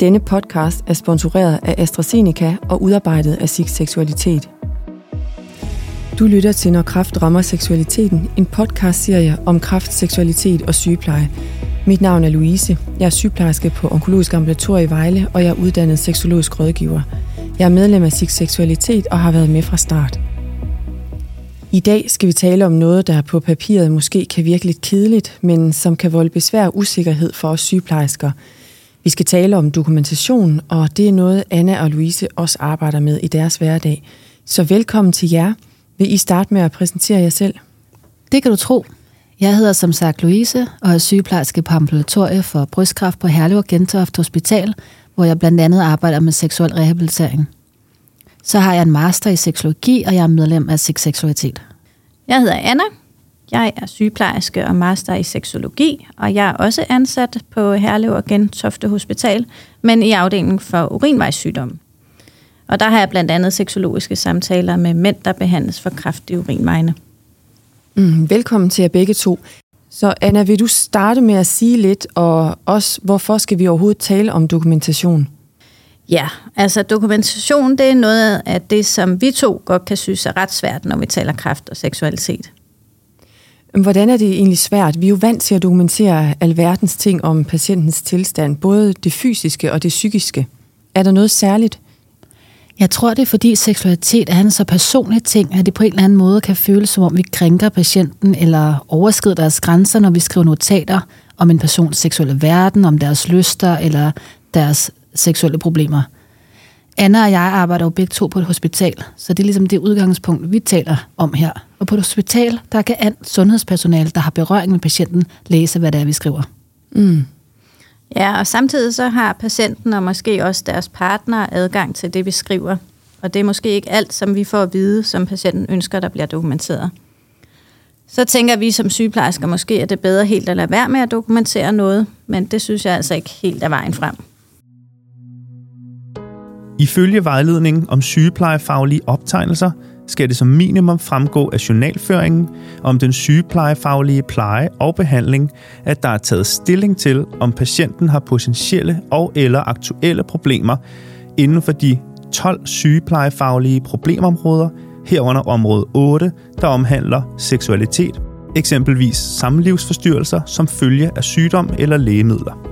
Denne podcast er sponsoreret af AstraZeneca og udarbejdet af SIG Seksualitet. Du lytter til Når Kraft rammer seksualiteten, en podcastserie om kraft, seksualitet og sygepleje. Mit navn er Louise. Jeg er sygeplejerske på Onkologisk Ambulatorie i Vejle, og jeg er uddannet seksologisk rådgiver. Jeg er medlem af SIG Seksualitet og har været med fra start. I dag skal vi tale om noget, der på papiret måske kan virke lidt kedeligt, men som kan volde besvær og usikkerhed for os sygeplejersker. Vi skal tale om dokumentation, og det er noget, Anna og Louise også arbejder med i deres hverdag. Så velkommen til jer. Vil I starte med at præsentere jer selv? Det kan du tro. Jeg hedder som sagt Louise og er sygeplejerske på ambulatoriet for brystkræft på Herlev og Gentoft Hospital, hvor jeg blandt andet arbejder med seksuel rehabilitering. Så har jeg en master i seksologi, og jeg er medlem af Sex Seksualitet. Jeg hedder Anna. Jeg er sygeplejerske og master i seksologi, og jeg er også ansat på Herlev og Gentofte Hospital, men i afdelingen for urinvejssygdomme. Og der har jeg blandt andet seksologiske samtaler med mænd, der behandles for kræft i urinvejene. Mm, velkommen til jer begge to. Så Anna, vil du starte med at sige lidt, og også hvorfor skal vi overhovedet tale om dokumentation? Ja, altså dokumentation, det er noget af det, som vi to godt kan synes er ret svært, når vi taler kræft og seksualitet. Hvordan er det egentlig svært? Vi er jo vant til at dokumentere alverdens ting om patientens tilstand, både det fysiske og det psykiske. Er der noget særligt? Jeg tror, det er fordi seksualitet er en så personlig ting, at det på en eller anden måde kan føles som om vi krænker patienten eller overskrider deres grænser, når vi skriver notater om en persons seksuelle verden, om deres lyster eller deres seksuelle problemer. Anna og jeg arbejder jo begge to på et hospital, så det er ligesom det udgangspunkt, vi taler om her. Og på et hospital, der kan alt sundhedspersonale, der har berøring med patienten, læse, hvad det er, vi skriver. Mm. Ja, og samtidig så har patienten og måske også deres partner adgang til det, vi skriver. Og det er måske ikke alt, som vi får at vide, som patienten ønsker, der bliver dokumenteret. Så tænker vi som sygeplejersker måske, at det er bedre helt at lade være med at dokumentere noget, men det synes jeg altså ikke helt er vejen frem. Ifølge vejledningen om sygeplejefaglige optegnelser skal det som minimum fremgå af journalføringen om den sygeplejefaglige pleje og behandling, at der er taget stilling til, om patienten har potentielle og eller aktuelle problemer inden for de 12 sygeplejefaglige problemområder, herunder område 8, der omhandler seksualitet, eksempelvis samlivsforstyrrelser som følge af sygdom eller lægemidler.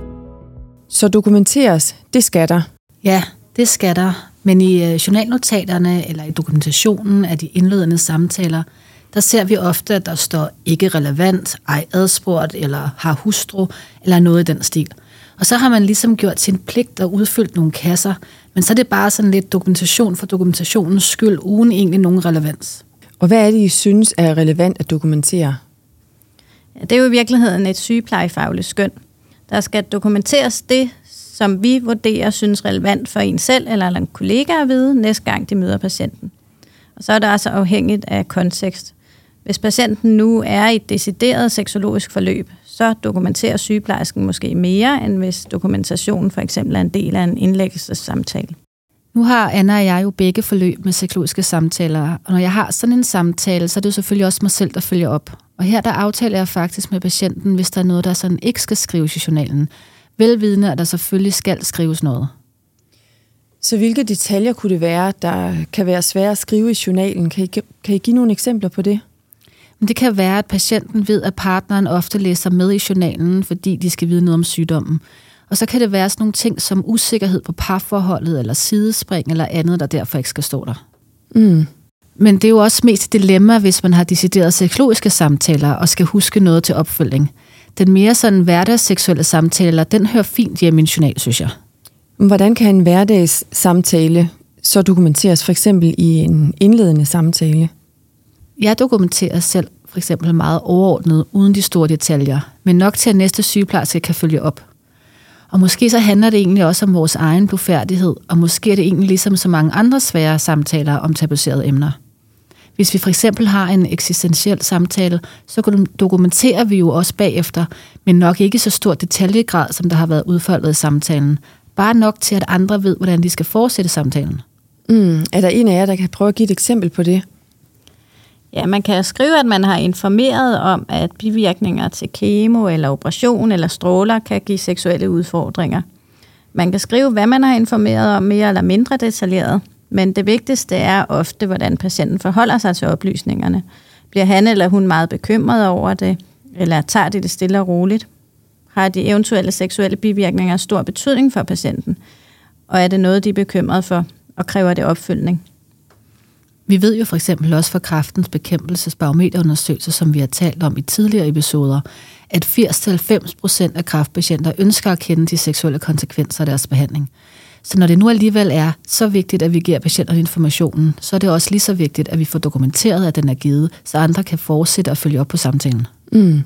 Så dokumenteres, det skal der. Ja, det skal der. Men i øh, journalnotaterne eller i dokumentationen af de indledende samtaler, der ser vi ofte, at der står ikke relevant, ej adspurgt, eller har hustru, eller noget i den stil. Og så har man ligesom gjort sin pligt og udfyldt nogle kasser, men så er det bare sådan lidt dokumentation for dokumentationens skyld, uden egentlig nogen relevans. Og hvad er det, I synes er relevant at dokumentere? Ja, det er jo i virkeligheden et sygeplejefagligt skøn. Der skal dokumenteres det, som vi vurderer synes relevant for en selv eller en kollega at vide, næste gang de møder patienten. Og så er det altså afhængigt af kontekst. Hvis patienten nu er i et decideret seksologisk forløb, så dokumenterer sygeplejersken måske mere, end hvis dokumentationen for eksempel er en del af en indlæggelsessamtale. Nu har Anna og jeg jo begge forløb med seksologiske samtaler, og når jeg har sådan en samtale, så er det jo selvfølgelig også mig selv, der følger op. Og her der aftaler jeg faktisk med patienten, hvis der er noget, der sådan ikke skal skrives i journalen velvidende, at der selvfølgelig skal skrives noget. Så hvilke detaljer kunne det være, der kan være svære at skrive i journalen? Kan I, kan I give nogle eksempler på det? Men det kan være, at patienten ved, at partneren ofte læser med i journalen, fordi de skal vide noget om sygdommen. Og så kan det være sådan nogle ting som usikkerhed på parforholdet, eller sidespring, eller andet, der derfor ikke skal stå der. Mm. Men det er jo også mest et dilemma, hvis man har decideret seksologiske samtaler og skal huske noget til opfølging den mere sådan hverdagsseksuelle samtale, den hører fint hjemme i min journal, synes jeg. Hvordan kan en hverdagssamtale så dokumenteres for eksempel i en indledende samtale? Jeg dokumenterer selv for eksempel meget overordnet, uden de store detaljer, men nok til, at næste sygeplejerske kan følge op. Og måske så handler det egentlig også om vores egen blufærdighed, og måske er det egentlig ligesom så mange andre svære samtaler om tabuserede emner. Hvis vi for eksempel har en eksistentiel samtale, så dokumenterer vi jo også bagefter, men nok ikke så stor detaljegrad, som der har været udfoldet i samtalen. Bare nok til, at andre ved, hvordan de skal fortsætte samtalen. Mm. Er der en af jer, der kan prøve at give et eksempel på det? Ja, man kan skrive, at man har informeret om, at bivirkninger til kemo eller operation eller stråler kan give seksuelle udfordringer. Man kan skrive, hvad man har informeret om mere eller mindre detaljeret, men det vigtigste er ofte, hvordan patienten forholder sig til oplysningerne. Bliver han eller hun meget bekymret over det, eller tager det det stille og roligt? Har de eventuelle seksuelle bivirkninger stor betydning for patienten? Og er det noget, de er bekymret for, og kræver det opfølgning? Vi ved jo for eksempel også fra kraftens bekæmpelsesbarometerundersøgelse, som vi har talt om i tidligere episoder, at 80-90% af kraftpatienter ønsker at kende de seksuelle konsekvenser af deres behandling. Så når det nu alligevel er så vigtigt, at vi giver patienterne informationen, så er det også lige så vigtigt, at vi får dokumenteret, at den er givet, så andre kan fortsætte og følge op på samtalen. Mm.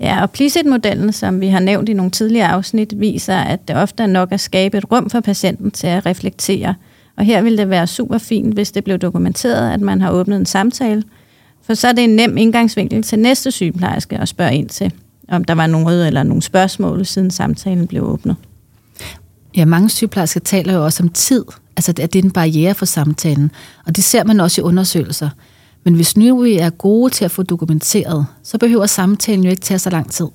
Ja, og Plicit-modellen, som vi har nævnt i nogle tidligere afsnit, viser, at det ofte er nok at skabe et rum for patienten til at reflektere. Og her vil det være super fint, hvis det blev dokumenteret, at man har åbnet en samtale, for så er det en nem indgangsvinkel til næste sygeplejerske at spørge ind til, om der var noget eller nogle spørgsmål, siden samtalen blev åbnet. Ja, mange sygeplejersker taler jo også om tid, altså at det er en barriere for samtalen, og det ser man også i undersøgelser. Men hvis nu vi er gode til at få dokumenteret, så behøver samtalen jo ikke tage så lang tid.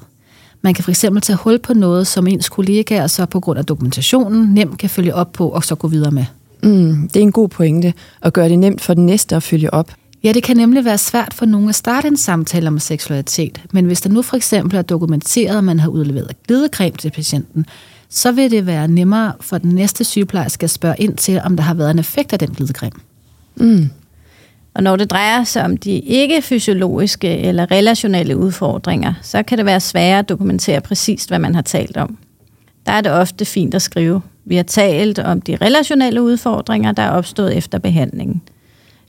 Man kan fx tage hul på noget, som ens kollegaer så på grund af dokumentationen nemt kan følge op på og så gå videre med. Mm, det er en god pointe at gøre det nemt for den næste at følge op. Ja, det kan nemlig være svært for nogen at starte en samtale om seksualitet, men hvis der nu for eksempel er dokumenteret, at man har udleveret glidecreme til patienten, så vil det være nemmere for den næste sygeplejerske at spørge ind til, om der har været en effekt af den glidecreme. Mm. Og når det drejer sig om de ikke-fysiologiske eller relationelle udfordringer, så kan det være sværere at dokumentere præcist, hvad man har talt om. Der er det ofte fint at skrive. Vi har talt om de relationelle udfordringer, der er opstået efter behandlingen.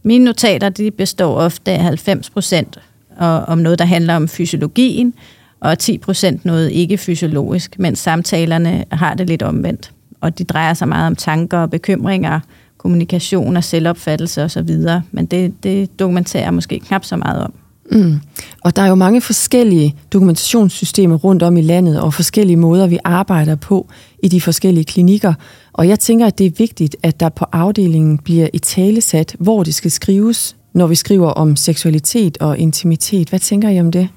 Mine notater de består ofte af 90 procent om noget, der handler om fysiologien, og 10 procent noget ikke fysiologisk, mens samtalerne har det lidt omvendt. Og de drejer sig meget om tanker og bekymringer, kommunikation og selvopfattelse osv., men det, det dokumenterer jeg måske knap så meget om. Mm. Og der er jo mange forskellige dokumentationssystemer rundt om i landet, og forskellige måder, vi arbejder på i de forskellige klinikker. Og jeg tænker, at det er vigtigt, at der på afdelingen bliver et talesat, hvor det skal skrives, når vi skriver om seksualitet og intimitet. Hvad tænker I om det?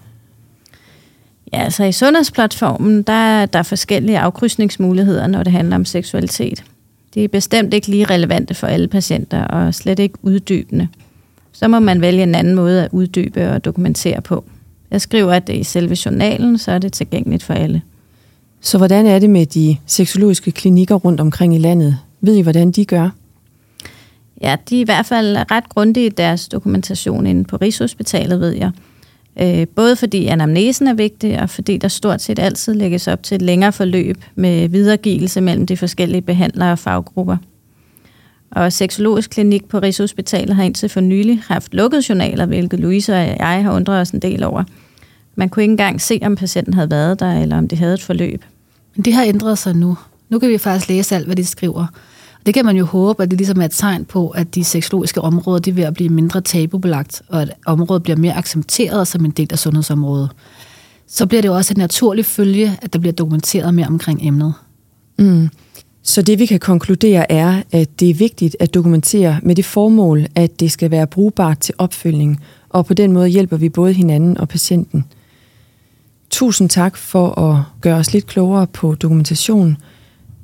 Ja, altså i sundhedsplatformen, der er der forskellige afkrydsningsmuligheder, når det handler om seksualitet. Det er bestemt ikke lige relevante for alle patienter, og slet ikke uddybende. Så må man vælge en anden måde at uddybe og dokumentere på. Jeg skriver, at det er i selve journalen, så er det tilgængeligt for alle. Så hvordan er det med de seksologiske klinikker rundt omkring i landet? Ved I, hvordan de gør? Ja, de er i hvert fald ret grundige i deres dokumentation inde på Rigshospitalet, ved jeg. Øh, både fordi anamnesen er vigtig, og fordi der stort set altid lægges op til et længere forløb med videregivelse mellem de forskellige behandlere og faggrupper. Og Seksologisk Klinik på Rigshospitalet har indtil for nylig haft lukket journaler, hvilket Louise og jeg har undret os en del over. Man kunne ikke engang se, om patienten havde været der, eller om det havde et forløb. Men det har ændret sig nu. Nu kan vi faktisk læse alt, hvad de skriver. Det kan man jo håbe, at det ligesom er et tegn på, at de seksologiske områder de er ved at blive mindre tabubelagt, og at området bliver mere accepteret som en del af sundhedsområdet. Så bliver det jo også en naturlig følge, at der bliver dokumenteret mere omkring emnet. Mm. Så det vi kan konkludere er, at det er vigtigt at dokumentere med det formål, at det skal være brugbart til opfølgning, og på den måde hjælper vi både hinanden og patienten. Tusind tak for at gøre os lidt klogere på dokumentation.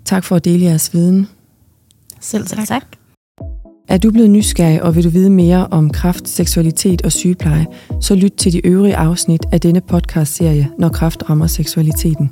Tak for at dele jeres viden. Selv tak. tak. Er du blevet nysgerrig, og vil du vide mere om kraft, seksualitet og sygepleje, så lyt til de øvrige afsnit af denne podcast-serie, Når kraft rammer seksualiteten.